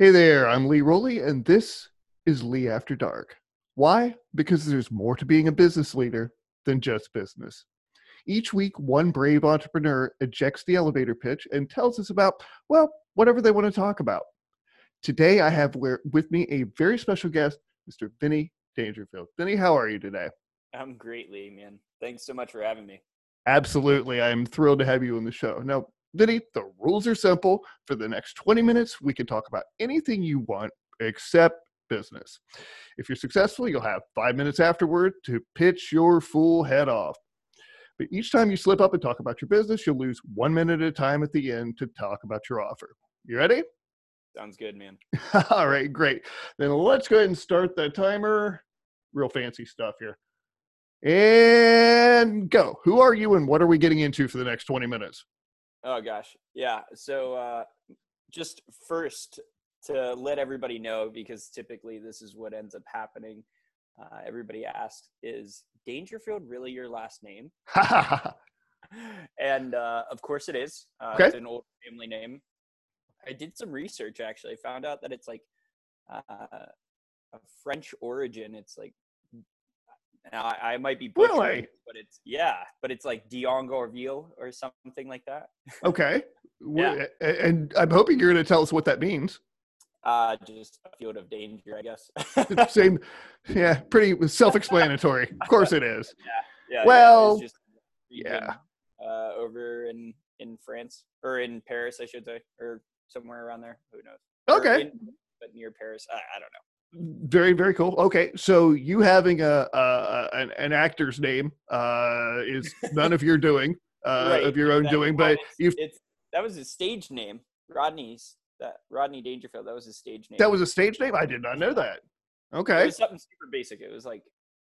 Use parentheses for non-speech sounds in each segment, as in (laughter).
Hey there, I'm Lee Rowley, and this is Lee After Dark. Why? Because there's more to being a business leader than just business. Each week, one brave entrepreneur ejects the elevator pitch and tells us about, well, whatever they want to talk about. Today, I have with me a very special guest, Mr. Vinny Dangerfield. Vinny, how are you today? I'm great, Lee, man. Thanks so much for having me. Absolutely. I'm thrilled to have you on the show. Now, Vinny, the rules are simple. For the next 20 minutes, we can talk about anything you want except business. If you're successful, you'll have five minutes afterward to pitch your full head off. But each time you slip up and talk about your business, you'll lose one minute at a time at the end to talk about your offer. You ready? Sounds good, man. (laughs) All right, great. Then let's go ahead and start the timer. Real fancy stuff here. And go. Who are you and what are we getting into for the next 20 minutes? Oh gosh. Yeah. So uh just first to let everybody know because typically this is what ends up happening. Uh, everybody asks, "Is Dangerfield really your last name?" (laughs) and uh, of course it is. Uh, Okay. It's an old family name. I did some research actually. I found out that it's like uh, a French origin. It's like now I, I might be butchering, Really? it, but it's yeah, but it's like Diongourville or something like that. (laughs) okay. Yeah. And I'm hoping you're going to tell us what that means. Uh, just a field of danger, I guess. (laughs) Same, (laughs) yeah, pretty self-explanatory. Of course it is. yeah, yeah, Well, yeah. uh, over in in France or in Paris, I should say, or somewhere around there. Who knows? Okay. in- but near Paris, I, I don't know. Very, very cool. Okay, so you having a, a an, an actor's name uh, is none of your (laughs) doing, uh, Right, of your own exactly. doing, but it's, you've it's that was his stage name, Rodney's. That Rodney Dangerfield. That was his stage name. that was a stage name. I did not know that. It Okay, was something super basic. It was like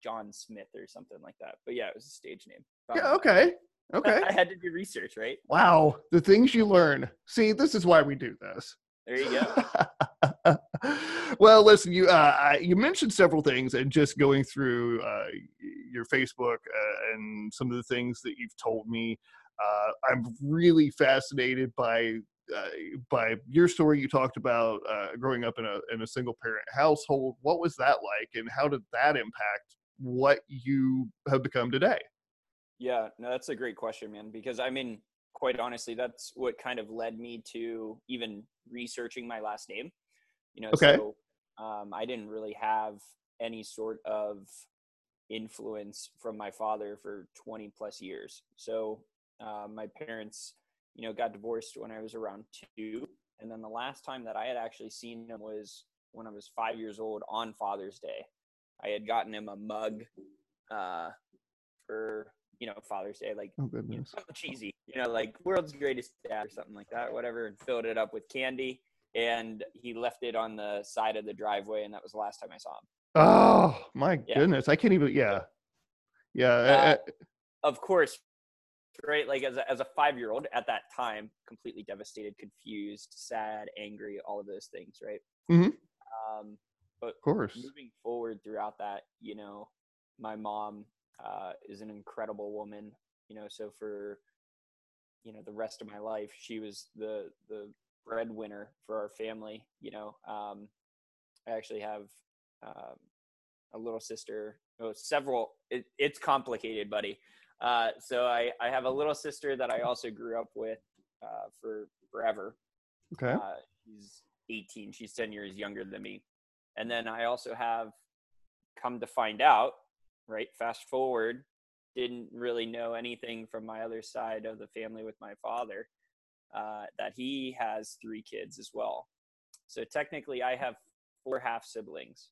John Smith or something like that. But yeah, it was a stage name. Yeah, okay, okay. (laughs) I had to do research, right? Wow, the things you learn. See, this is why we do this. There you go. (laughs) well, listen, you uh, you mentioned several things, and just going through uh, your Facebook uh, and some of the things that you've told me, uh, I'm really fascinated by uh, by your story. You talked about uh, growing up in a in a single parent household. What was that like, and how did that impact what you have become today? Yeah, no, that's a great question, man. Because I mean, quite honestly, that's what kind of led me to even researching my last name. You know, Okay. so um, I didn't really have any sort of influence from my father for 20 plus years. So uh, my parents, you know, got divorced when I was around two, and then the last time that I had actually seen him was when I was five years old on Father's Day. I had gotten him a mug uh, for you know Father's Day, like Oh you know, something (laughs) cheesy, you know, like world's greatest dad or something like that, whatever, and filled it up with candy. And he left it on the side of the driveway, and that was the last time I saw him. Oh my Yeah. goodness! I can't even. Yeah, yeah. Uh, uh, Of course, right? Like as a, as a five year old at that time, completely devastated, confused, sad, angry, all of those things, right? Mhm. Um, but of course. moving forward throughout that, you know, my mom uh, is an incredible woman. You know, so for you know the rest of my life, she was the the breadwinner for our family. You know, um, I actually have um, a little sister. Oh, several. It, it's complicated, buddy. Uh, so I I have a little sister that I also grew up with uh, for forever. Okay. Uh, she's 18. She's 10 years younger than me. And then I also have come to find out, right? Fast forward, didn't really know anything from my other side of the family with my father, uh, that he has three kids as well. So technically, I have four half siblings.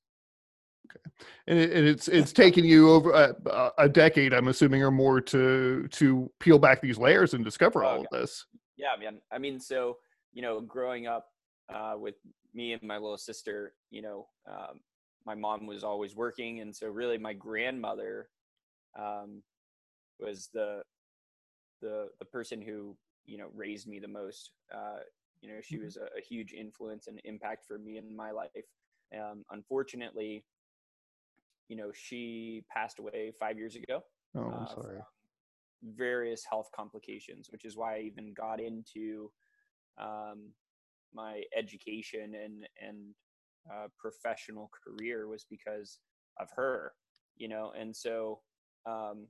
Okay, and, it, and it's it's taken you over a, a decade, I'm assuming, or more to to peel back these layers and discover all of this. Yeah, man. I mean, so you know, growing up uh, with me and my little sister, you know, um, my mom was always working, and so really, my grandmother um, was the the the person who you know raised me the most. Uh, you know, she Mhm. was a, a huge influence and impact for me in my life. Um, unfortunately, you know, she passed away five years ago Oh, I'm uh, sorry. from various health complications, which is why I even got into um, my education and and uh, professional career was because of her, you know, and so um,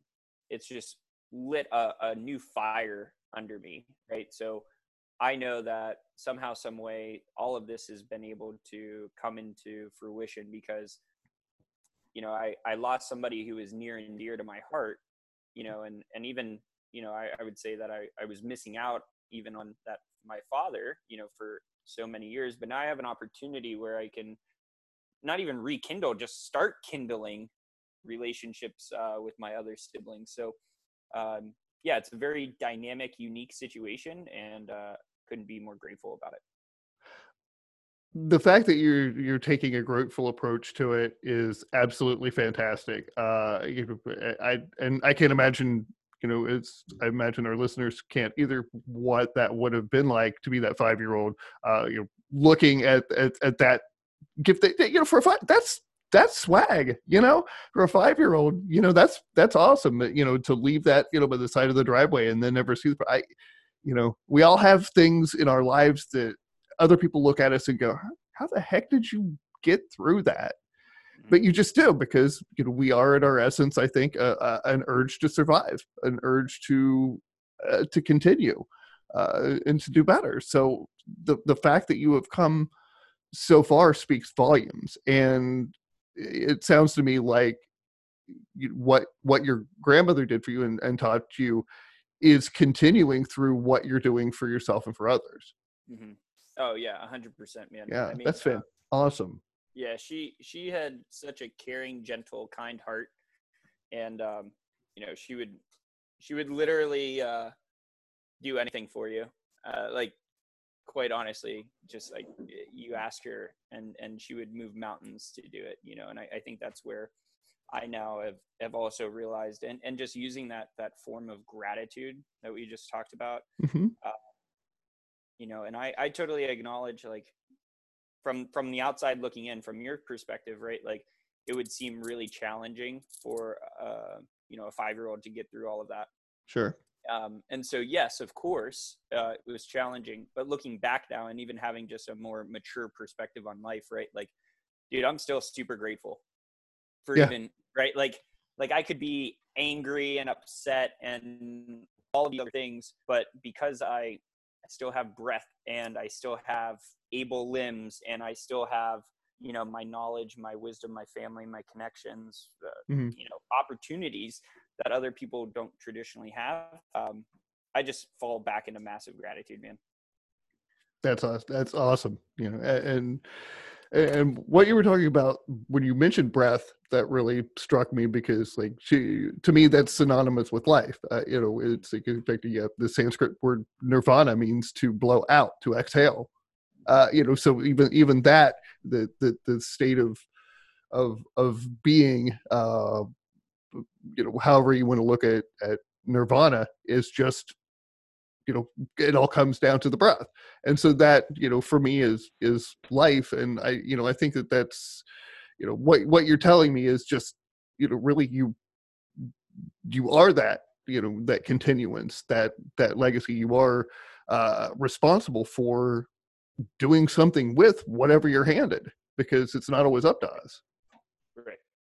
it's just lit a, a new fire under me, right? So I know that somehow, some way, all of this has been able to come into fruition because, you know, I, I lost somebody who was near and dear to my heart, you know, and, and even, you know, I, I would say that I, I was missing out even on that, my father, you know, for so many years, but now I have an opportunity where I can not even rekindle, just start kindling relationships uh, with my other siblings. So, um, yeah, it's a very dynamic, unique situation, and uh, couldn't be more grateful about it. The fact that you're you're taking a grateful approach to it is absolutely fantastic. Uh, you I and I can't imagine. You know, it's I imagine our listeners can't either. What that would have been like to be that five year old. Uh, you know, looking at at, at that gift. That, you know, for a five, that's that's swag you know? For a five year old you know that's that's awesome you know to leave that you know by the side of the driveway and then never see the i you know we all have things in our lives that other people look at us and go how the heck did you get through that? But you just do because you know we are at our essence i think uh, uh, an urge to survive an urge to uh, to continue uh, and to do better. So the the fact that you have come so far speaks volumes. And it sounds to me like what what your grandmother did for you and, and taught you is continuing through what you're doing for yourself and for others. Mm-hmm. Oh yeah, hundred percent, man. Yeah, I mean, that's uh, awesome. Yeah, she she had such a caring, gentle, kind heart, and um, you know she would she would literally uh, do anything for you. Uh, like quite honestly, just like you ask her, and and she would move mountains to do it. You know, and I, I think that's where I now have have also realized, and and just using that that form of gratitude that we just talked about. Mm-hmm. Uh, you know, and I I totally acknowledge like from from the outside looking in, from your perspective, right? Like it would seem really challenging for uh you know a five year old to get through all of that. Sure. Um, and so, yes, of course, uh, it was challenging. But looking back now and even having just a more mature perspective on life, right? Like, dude, I'm still super grateful for yeah. even right. Like, like I could be angry and upset and all of the other things, but because I still have breath and I still have able limbs and I still have you know my knowledge my wisdom my family my connections uh, mm-hmm. you know opportunities that other people don't traditionally have. Um, I just fall back into massive gratitude, man. That's awesome. That's awesome. You know, and and what you were talking about when you mentioned breath, that really struck me because, like, she to me that's synonymous with life. Uh, you know, it's like in fact, yeah, the Sanskrit word nirvana means to blow out, to exhale. Uh, you know, so even even that the the the state of of of being uh, you know however you want to look at at nirvana is just you know it all comes down to the breath. And so that you know for me is is life and i you know i think that that's you know what what you're telling me is just you know really you you are that you know that continuance that that legacy. You are uh responsible for doing something with whatever you're handed because it's not always up to us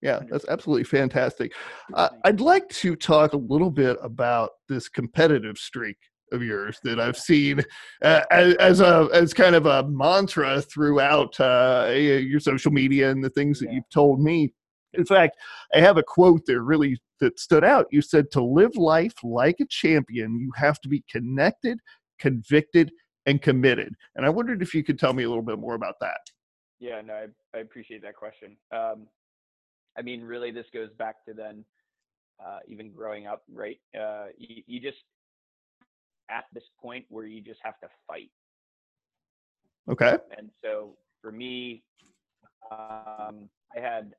yeah, that's absolutely fantastic. Uh, I'd like to talk a little bit about this competitive streak of yours that I've seen uh, as, as, a as kind of a mantra throughout uh, your social media and the things that you've told me. In fact, I have a quote there really that stood out. You said, "To live life like a champion, you have to be connected, convicted, and committed." And I wondered if you could tell me a little bit more about that. Yeah, no, I, I appreciate that question. Um, I mean, really, this goes back to then, uh, even growing up, right? Uh, you, you just at this point where you just have to fight. Okay. And so for me, um, I had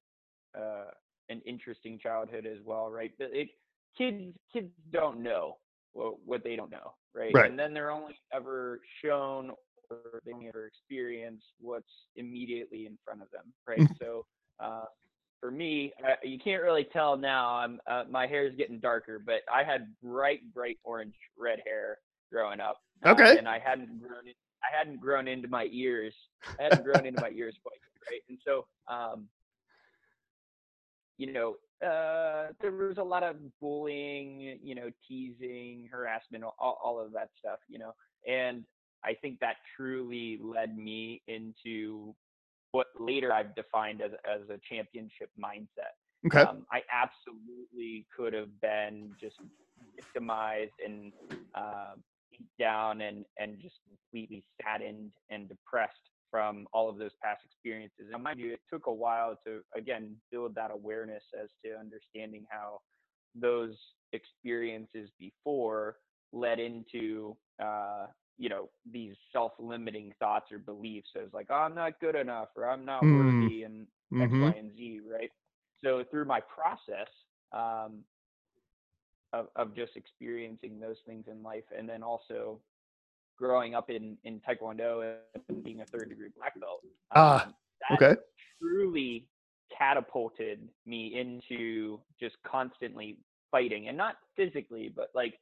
uh, an interesting childhood as well, right? But it, kids kids don't know what, what they don't know, right? right? And then they're only ever shown or they never experience what's immediately in front of them, right? so uh, for me, uh, you can't really tell now. I'm uh, my hair is getting darker, but I had bright, bright orange red hair growing up. Uh, and I hadn't grown it. I hadn't grown into my ears. I hadn't grown into my (laughs) ears quite right. And so, um, you know, uh, there was a lot of bullying, you know, teasing, harassment, all, all of that stuff, you know, and I think that truly led me into what later I've defined as as a championship mindset. Okay. Um, I absolutely could have been just victimized and uh, beat down and and just completely saddened and depressed from all of those past experiences. And mind you, it took a while to again build that awareness as to understanding how those experiences before led into uh, you know these self-limiting thoughts or beliefs as like oh, i'm not good enough or i'm not mm. worthy and mm-hmm. x y and z right so through my process um, of, of just experiencing those things in life and then also growing up in in taekwondo and being a third degree black belt ah um, okay truly catapulted me into just constantly fighting and not physically but like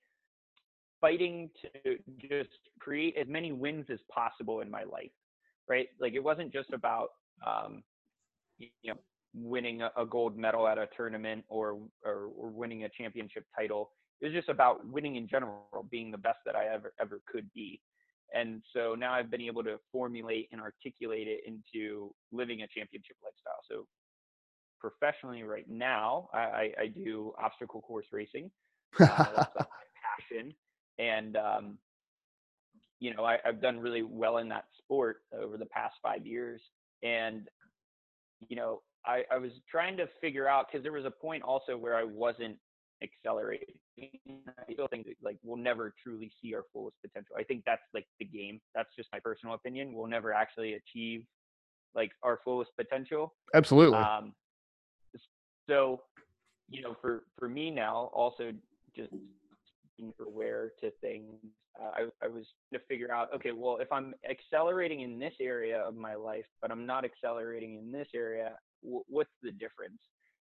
fighting to just create as many wins as possible in my life right? Like it wasn't just about um you know winning a, a gold medal at a tournament or, or or winning a championship title. It was just about winning in general being the best that i ever ever could be. And so now i've been able to formulate and articulate it into living a championship lifestyle. So professionally right now i i, I do obstacle course racing. (laughs) Uh, that's my passion and um, you know I, have done really well in that sport over the past five years and you know I, I was trying to figure out because there was a point also where I wasn't accelerating. I still think that, like we'll never truly see our fullest potential. I think that's like the game. That's just my personal opinion. We'll never actually achieve like our fullest potential. Absolutely. Um, so, you know, for for me now, also just aware to things. Uh, I, I was to figure out, okay, well, if I'm accelerating in this area of my life, but I'm not accelerating in this area, w- what's the difference?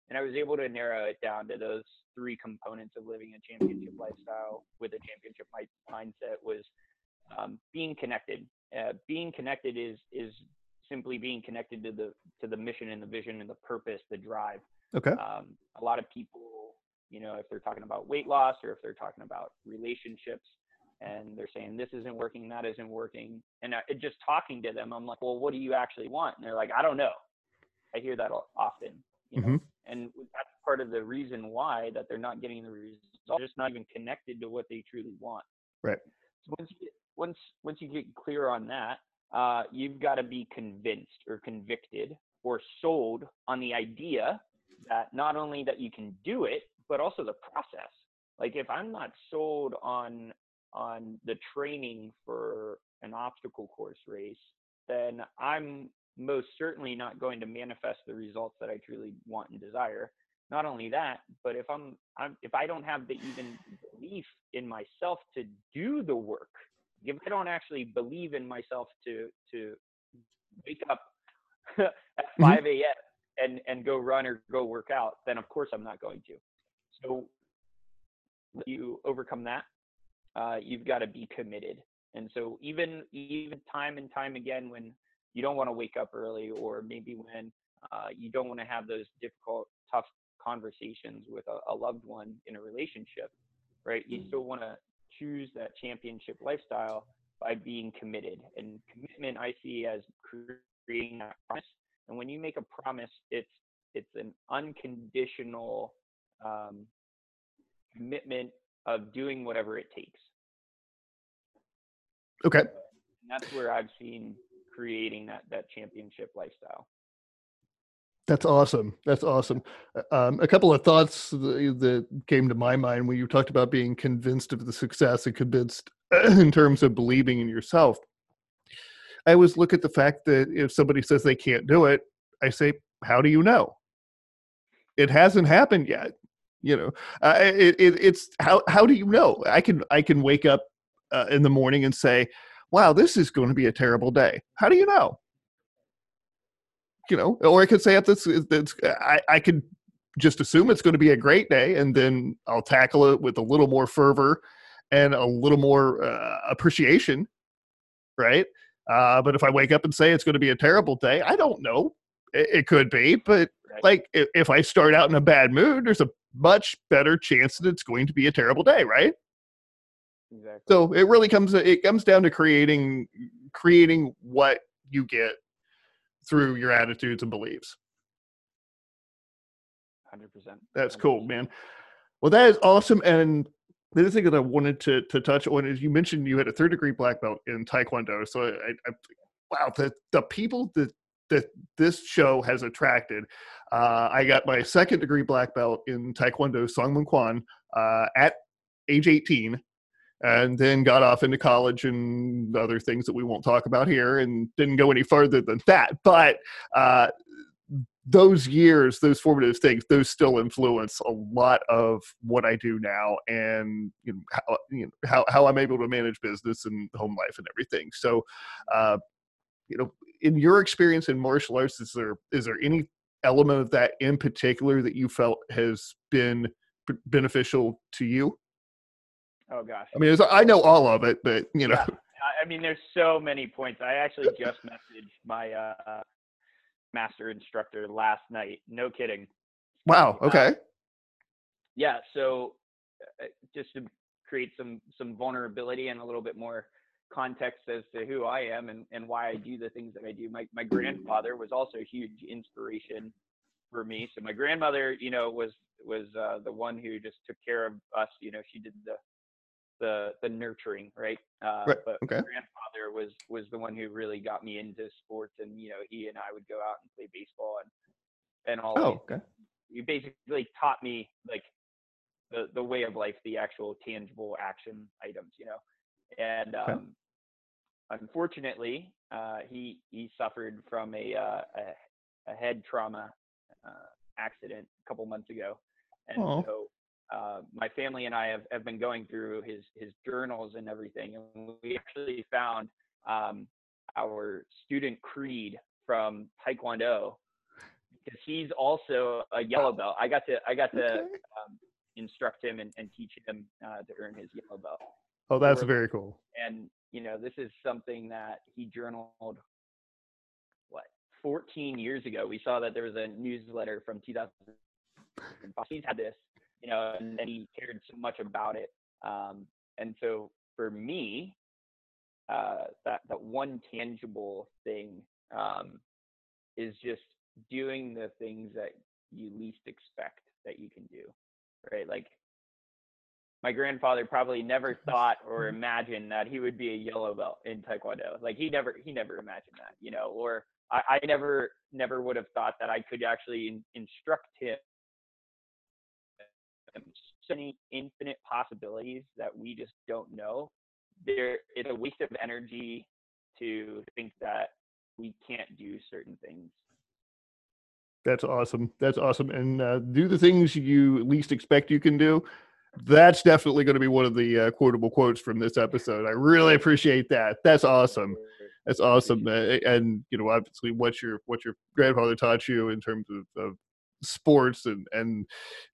And I was able to narrow it down to those three components of living a championship lifestyle with a championship mindset was um, being connected. Uh, being connected is is simply being connected to the to the mission and the vision and the purpose, the drive. Okay. Um, a lot of people you know, if they're talking about weight loss or if they're talking about relationships and they're saying this isn't working, that isn't working. And I, just talking to them, I'm like, well, what do you actually want? And they're like, I don't know. I hear that often, you know, mm-hmm. and that's part of the reason why that they're not getting the results. They're just not even connected to what they truly want. Right. So once you get, once once you get clear on that, uh, you've got to be convinced or convicted or sold on the idea that not only that you can do it, but also the process. Like if I'm not sold on on the training for an obstacle course race, then I'm most certainly not going to manifest the results that I truly want and desire. Not only that, but if I'm, I'm if I don't have the even belief in myself to do the work, if I don't actually believe in myself to to wake up (laughs) at mm-hmm. 5 a.m. and and go run or go work out, then of course I'm not going to. So you overcome that, uh, you've got to be committed. And so even even time and time again when you don't want to wake up early or maybe when uh, you don't want to have those difficult, tough conversations with a, a loved one in a relationship, right? You mm. still want to choose that championship lifestyle by being committed. And commitment I see as creating that promise. And when you make a promise, it's it's an unconditional um, commitment of doing whatever it takes. Okay. And that's where I've seen creating that that championship lifestyle. That's awesome. That's awesome. Uh, um, a couple of thoughts that, that came to my mind when you talked about being convinced of the success and convinced (clears throat) in terms of believing in yourself. I always look at the fact that if somebody says they can't do it, I say, "How do you know?" It hasn't happened yet you know uh, it, it, it's how how do you know i can i can wake up uh, in the morning and say wow this is going to be a terrible day how do you know you know or i could say at this, this I, I could just assume it's going to be a great day and then i'll tackle it with a little more fervor and a little more uh, appreciation right Uh, but if I wake up and say it's going to be a terrible day, I don't know. It, it could be, but Right. like if, if I start out in a bad mood, there's a much better chance that it's going to be a terrible day, right? Exactly. So it really comes it comes down to creating creating what you get through your attitudes and beliefs. Hundred percent. That's cool, man. Well, that is awesome. And the other thing that I wanted to to touch on is you mentioned you had a third degree black belt in Taekwondo. So I, I wow, the the people that that this show has attracted. Uh, I got my second degree black belt in Taekwondo Song Moo Kwan uh, at age 18 and then got off into college and other things that we won't talk about here and didn't go any further than that. But uh, those years, those formative things, those still influence a lot of what I do now and you know, how, you know, how, how I'm able to manage business and home life and everything. So, uh, you know, in your experience in martial arts, is there is there any element of that in particular that you felt has been b- beneficial to you? Oh gosh. I mean, I know all of it, but you know, Yeah. I- mean, there's so many points. I actually just messaged my uh, master instructor last night. No kidding. wow, Uh, okay, yeah so uh, just to create some some vulnerability and a little bit more context as to who i am and, and why i do the things that i do. My, my grandfather was also a huge inspiration for me. So my grandmother you know was was uh, the one who just took care of us you know she did the the the nurturing right? Uh Right, but okay. my grandfather was was the one who really got me into sports and you know he and i would go out and play baseball and and all oh, okay, you basically taught me like the the way of life, the actual tangible action items, you know. And Okay. um, unfortunately, uh, he he suffered from a uh, a, a head trauma uh, accident a couple months ago, and Oh. so uh, my family and I have, have been going through his his journals and everything, and we actually found um, our student creed from Taekwondo because he's also a yellow belt. I got to I got to okay. um, instruct him and, and teach him uh, to earn his yellow belt. Oh, that's very cool. And you know, this is something that he journaled what 14 years ago. We saw that there was a newsletter from 2000. He's had this, you know, and, and he cared so much about it. Um, and so for me, uh, that that one tangible thing um, is just doing the things that you least expect that you can do, right? Like my grandfather probably never (laughs) thought or imagined that he would be a yellow belt in taekwondo. Like he never he never imagined that, you know. Or I, I never never would have thought that I could actually in, instruct him. So many infinite possibilities that we just don't know. There, it's a waste of energy to think that we can't do certain things. That's awesome. That's awesome. And uh, do the things you least expect you can do. That's definitely going to be one of the uh, quotable quotes from this episode. I really appreciate that. That's awesome. That's awesome. Uh, and you know, obviously, what your what your grandfather taught you in terms of, of sports and and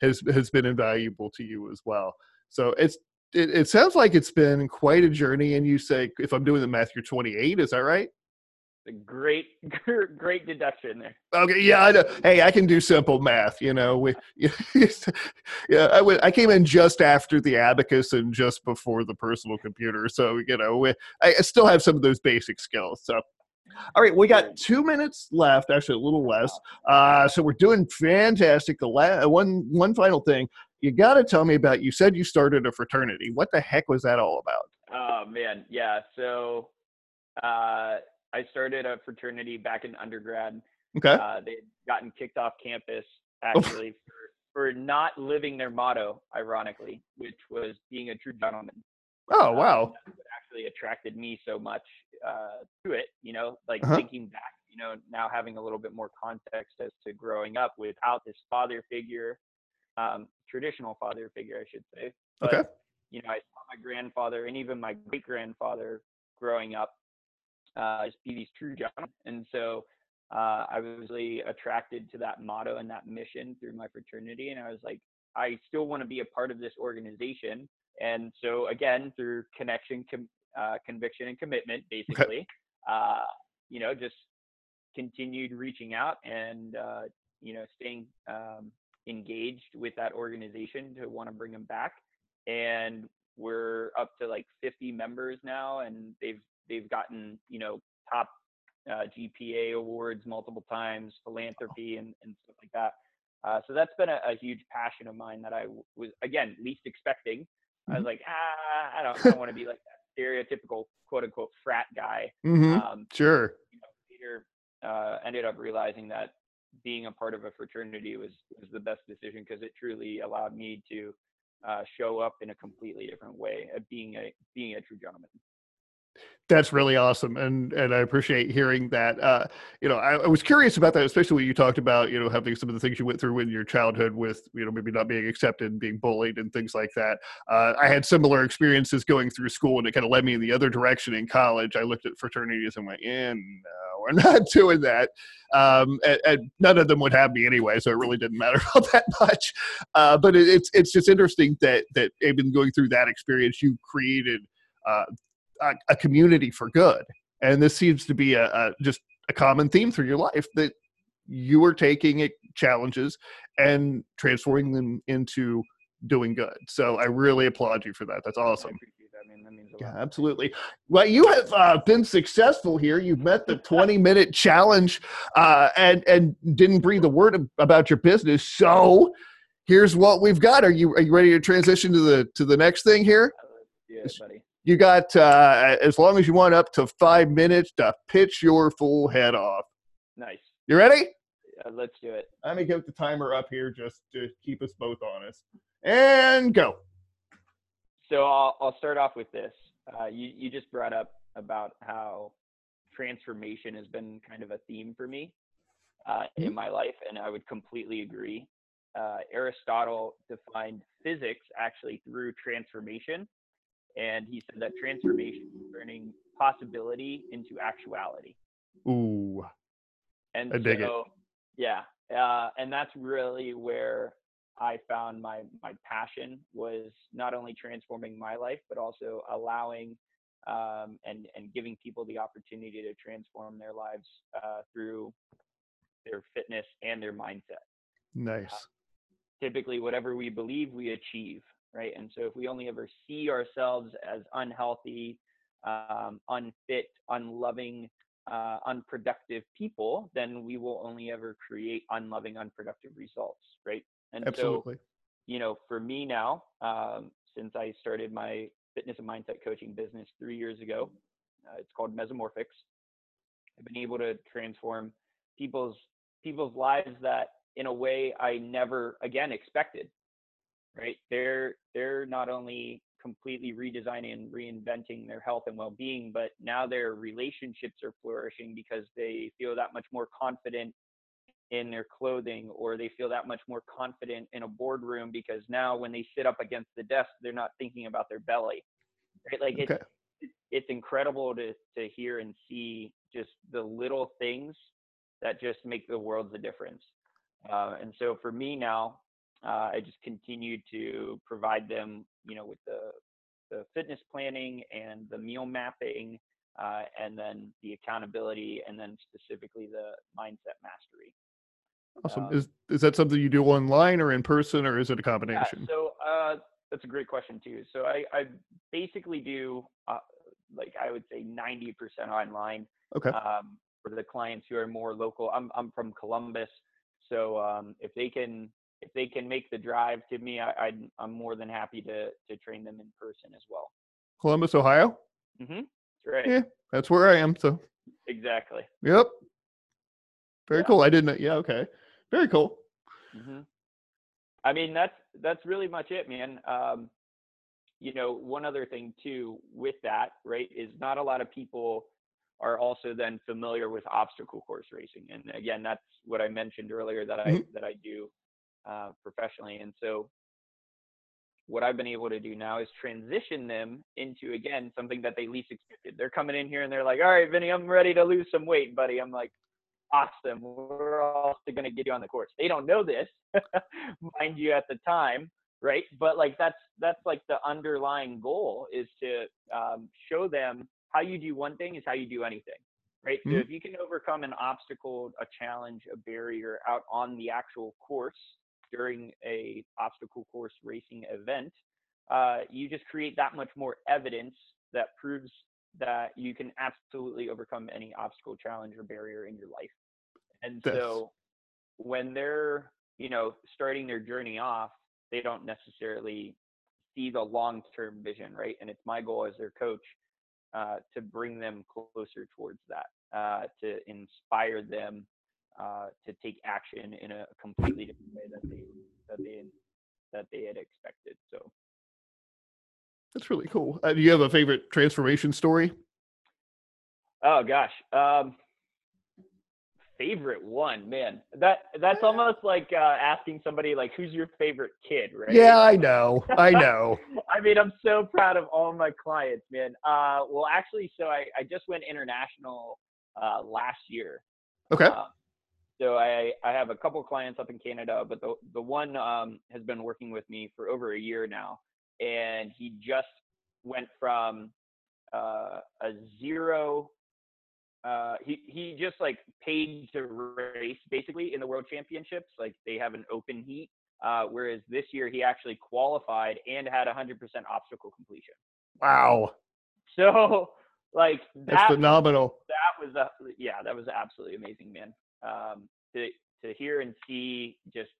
has has been invaluable to you as well. So it's it, it sounds like it's been quite a journey. And you say, if I'm doing the math, you're 28. Is that right? A great, (laughs) great deduction there. Okay, yeah, I know. Hey, I can do simple math. You know, we, (laughs) yeah, I, went, I came in just after the abacus and just before the personal computer, so you know, we, I still have some of those basic skills. So, all right, we got two minutes left, actually a little less. Uh, so we're doing fantastic. The la- one one final thing, you got to tell me about. You said you started a fraternity. What the heck was that all about? Oh man, yeah. So uh, I started a fraternity back in undergrad. Okay. Uh, they had gotten kicked off campus actually for, for not living their motto, ironically, which was being a true gentleman. Oh Uh, wow. what actually attracted me so much uh, to it. You know, like Uh-huh. thinking back, you know, now having a little bit more context as to growing up without this father figure, um, traditional father figure, I should say. But, Okay. You know, I saw my grandfather and even my great grandfather growing up uh, just be these true gentlemen, and so. Uh, I was really attracted to that motto and that mission through my fraternity, and I was like, I still want to be a part of this organization. And so again, through connection, com- uh, conviction, and commitment, basically, uh, you know, just continued reaching out and uh, you know staying um, engaged with that organization to want to bring them back. And we're up to like 50 members now, and they've they've gotten you know top uh, GPA awards multiple times, philanthropy and, and stuff like that. Uh, so that's been a, a, huge passion of mine that I was again least expecting. I was mm-hmm. like, ah, I don't, don't want to be like that stereotypical quote unquote frat guy. Mm-hmm. Um, sure. You know, later, uh, ended up realizing that being a part of a fraternity was was the best decision because it truly allowed me to uh, show up in a completely different way of being a being a true gentleman that's really awesome and and i appreciate hearing that uh, you know I, I, was curious about that especially when you talked about you know having some of the things you went through in your childhood with you know maybe not being accepted and being bullied and things like that. Uh, i had similar experiences going through school and it kind of led me in the other direction in college. I looked at fraternities and went yeah no we're (laughs) not doing that. Um, and, and, none of them would have me anyway so it really didn't matter (laughs) all that much. Uh, but it, it's it's just interesting that that even going through that experience you created uh, a, a community for good. And this seems to be a, a just a common theme through your life that you are taking challenges and transforming them into doing good. So I really applaud you for that. That's awesome. yeah, absolutely. Well, you have uh, been successful here. You've met the (laughs) 20 minute challenge uh, and and didn't breathe a word about your business. So here's what we've got. Are you are you ready to transition to the to the next thing here? Yeah, buddy. You got uh, as long as you want up to five minutes to pitch your full head off. Nice. You ready? Yeah, let's do it. Let me get the timer up here just to keep us both honest. And go. So I'll, I'll start off with this. Uh, you, you just brought up about how transformation has been kind of a theme for me uh, mm-hmm. in my life, and I would completely agree. Uh, Aristotle defined physics actually through transformation and he said that transformation is turning possibility into actuality. Ooh. And I dig so, it. yeah, uh, and that's really where I found my my passion was not only transforming my life, but also allowing um, and and giving people the opportunity to transform their lives uh, through their fitness and their mindset. Nice. Uh, typically, whatever we believe, we achieve right? And so if we only ever see ourselves as unhealthy, um, unfit, unloving, uh, unproductive people, then we will only ever create unloving, unproductive results, right? And Absolutely. so, you know, for me now, um, since I started my fitness and mindset coaching business three years ago, uh, it's called Mesomorphics. I've been able to transform people's people's lives that in a way I never again expected right? They're they're not only completely redesigning and reinventing their health and well-being, but now their relationships are flourishing because they feel that much more confident in their clothing or they feel that much more confident in a boardroom because now when they sit up against the desk they're not thinking about their belly right like okay. it's it's incredible to to hear and see just the little things that just make the world the difference uh, and so for me now uh, I just continued to provide them, you know, with the the fitness planning and the meal mapping, uh, and then the accountability, and then specifically the mindset mastery. Awesome. Um, is is that something you do online or in person, or is it a combination? Yeah, so uh, that's a great question too. So I, I basically do uh, like I would say 90% online. Okay. Um, for the clients who are more local, I'm I'm from Columbus, so um, if they can if they can make the drive to me, I, I am more than happy to to train them in person as well. Columbus, Ohio. Mm-hmm. That's right. Yeah, that's where I am. So. Exactly. Yep. Very yeah. cool. I didn't. Yeah. Okay. Very cool. Mm-hmm. I mean, that's that's really much it, man. Um, you know, one other thing too with that, right, is not a lot of people are also then familiar with obstacle course racing, and again, that's what I mentioned earlier that I mm-hmm. that I do uh, professionally. And so what I've been able to do now is transition them into again something that they least expected. They're coming in here and they're like, "All right, Vinny, I'm ready to lose some weight, buddy." I'm like, "Awesome, we're also going to get you on the course." They don't know this, (laughs) mind you, at the time, right? But like that's that's like the underlying goal is to um, show them how you do one thing is how you do anything, right? Mm-hmm. So if you can overcome an obstacle, a challenge, a barrier out on the actual course during a obstacle course racing event, uh, you just create that much more evidence that proves that you can absolutely overcome any obstacle, challenge, or barrier in your life. And That's... so when they're, you know, starting their journey off, they don't necessarily see the long term vision, right? And it's my goal as their coach uh, to bring them closer towards that, uh, to inspire them uh, to take action in a completely different way that they that they that they had expected. So that's really cool. Uh, do you have a favorite transformation story? Oh gosh, um, favorite one, man. That that's (laughs) almost like uh, asking somebody like, "Who's your favorite kid?" Right? Yeah, I know. I know. (laughs) I mean, I'm so proud of all my clients, man. Uh, well, actually, so I I just went international uh, last year. Okay. Uh, so I I have a couple clients up in Canada, but the the one um, has been working with me for over a year now, and he just went from uh, a zero uh, he he just like paid to race basically in the world championships. Like they have an open heat, uh, whereas this year he actually qualified and had 100% obstacle completion. Wow. So like that, that's phenomenal. That was a, yeah, that was absolutely amazing, man. Um, to to hear and see just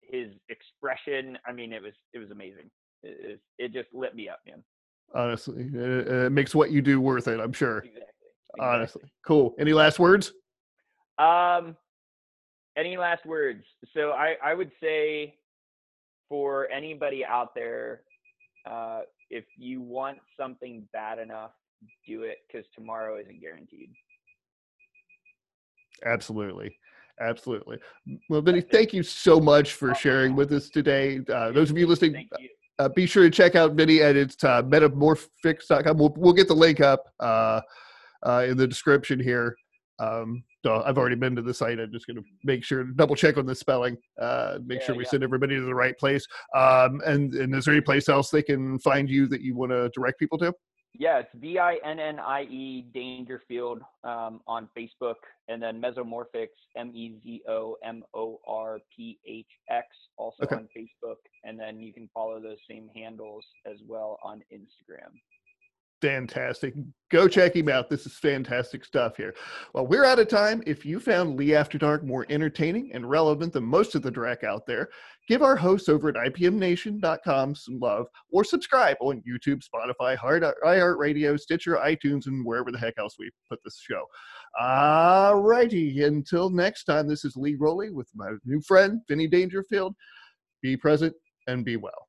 his expression. I mean, it was it was amazing. It, it, it just lit me up, man. Honestly, it, it makes what you do worth it. I'm sure. Exactly. Honestly, cool. Any last words? Um, any last words? So I I would say for anybody out there, uh, if you want something bad enough, do it because tomorrow isn't guaranteed. Absolutely. Absolutely. Well, Vinny, thank you so much for sharing with us today. Uh, those of you listening, uh, be sure to check out Vinny at its uh, mesomorphics.com. We'll, we'll get the link up. Uh, uh, in the description here. Um, so I've already been to the site. I'm just going to make sure to double check on the spelling, uh, make yeah, sure we yeah. send everybody to the right place. Um, and, and is there any place else they can find you that you want to direct people to? Yeah, it's V I N N I E Dangerfield um, on Facebook, and then Mesomorphics M E Z O M O R P H X also okay. on Facebook, and then you can follow those same handles as well on Instagram fantastic. Go check him out. This is fantastic stuff here. Well, we're out of time. If you found Lee After Dark more entertaining and relevant than most of the Drac out there, give our hosts over at IPMNation.com some love or subscribe on YouTube, Spotify, iHeartRadio, Stitcher, iTunes, and wherever the heck else we put this show. All righty. Until next time, this is Lee Rowley with my new friend, Vinny Dangerfield. Be present and be well.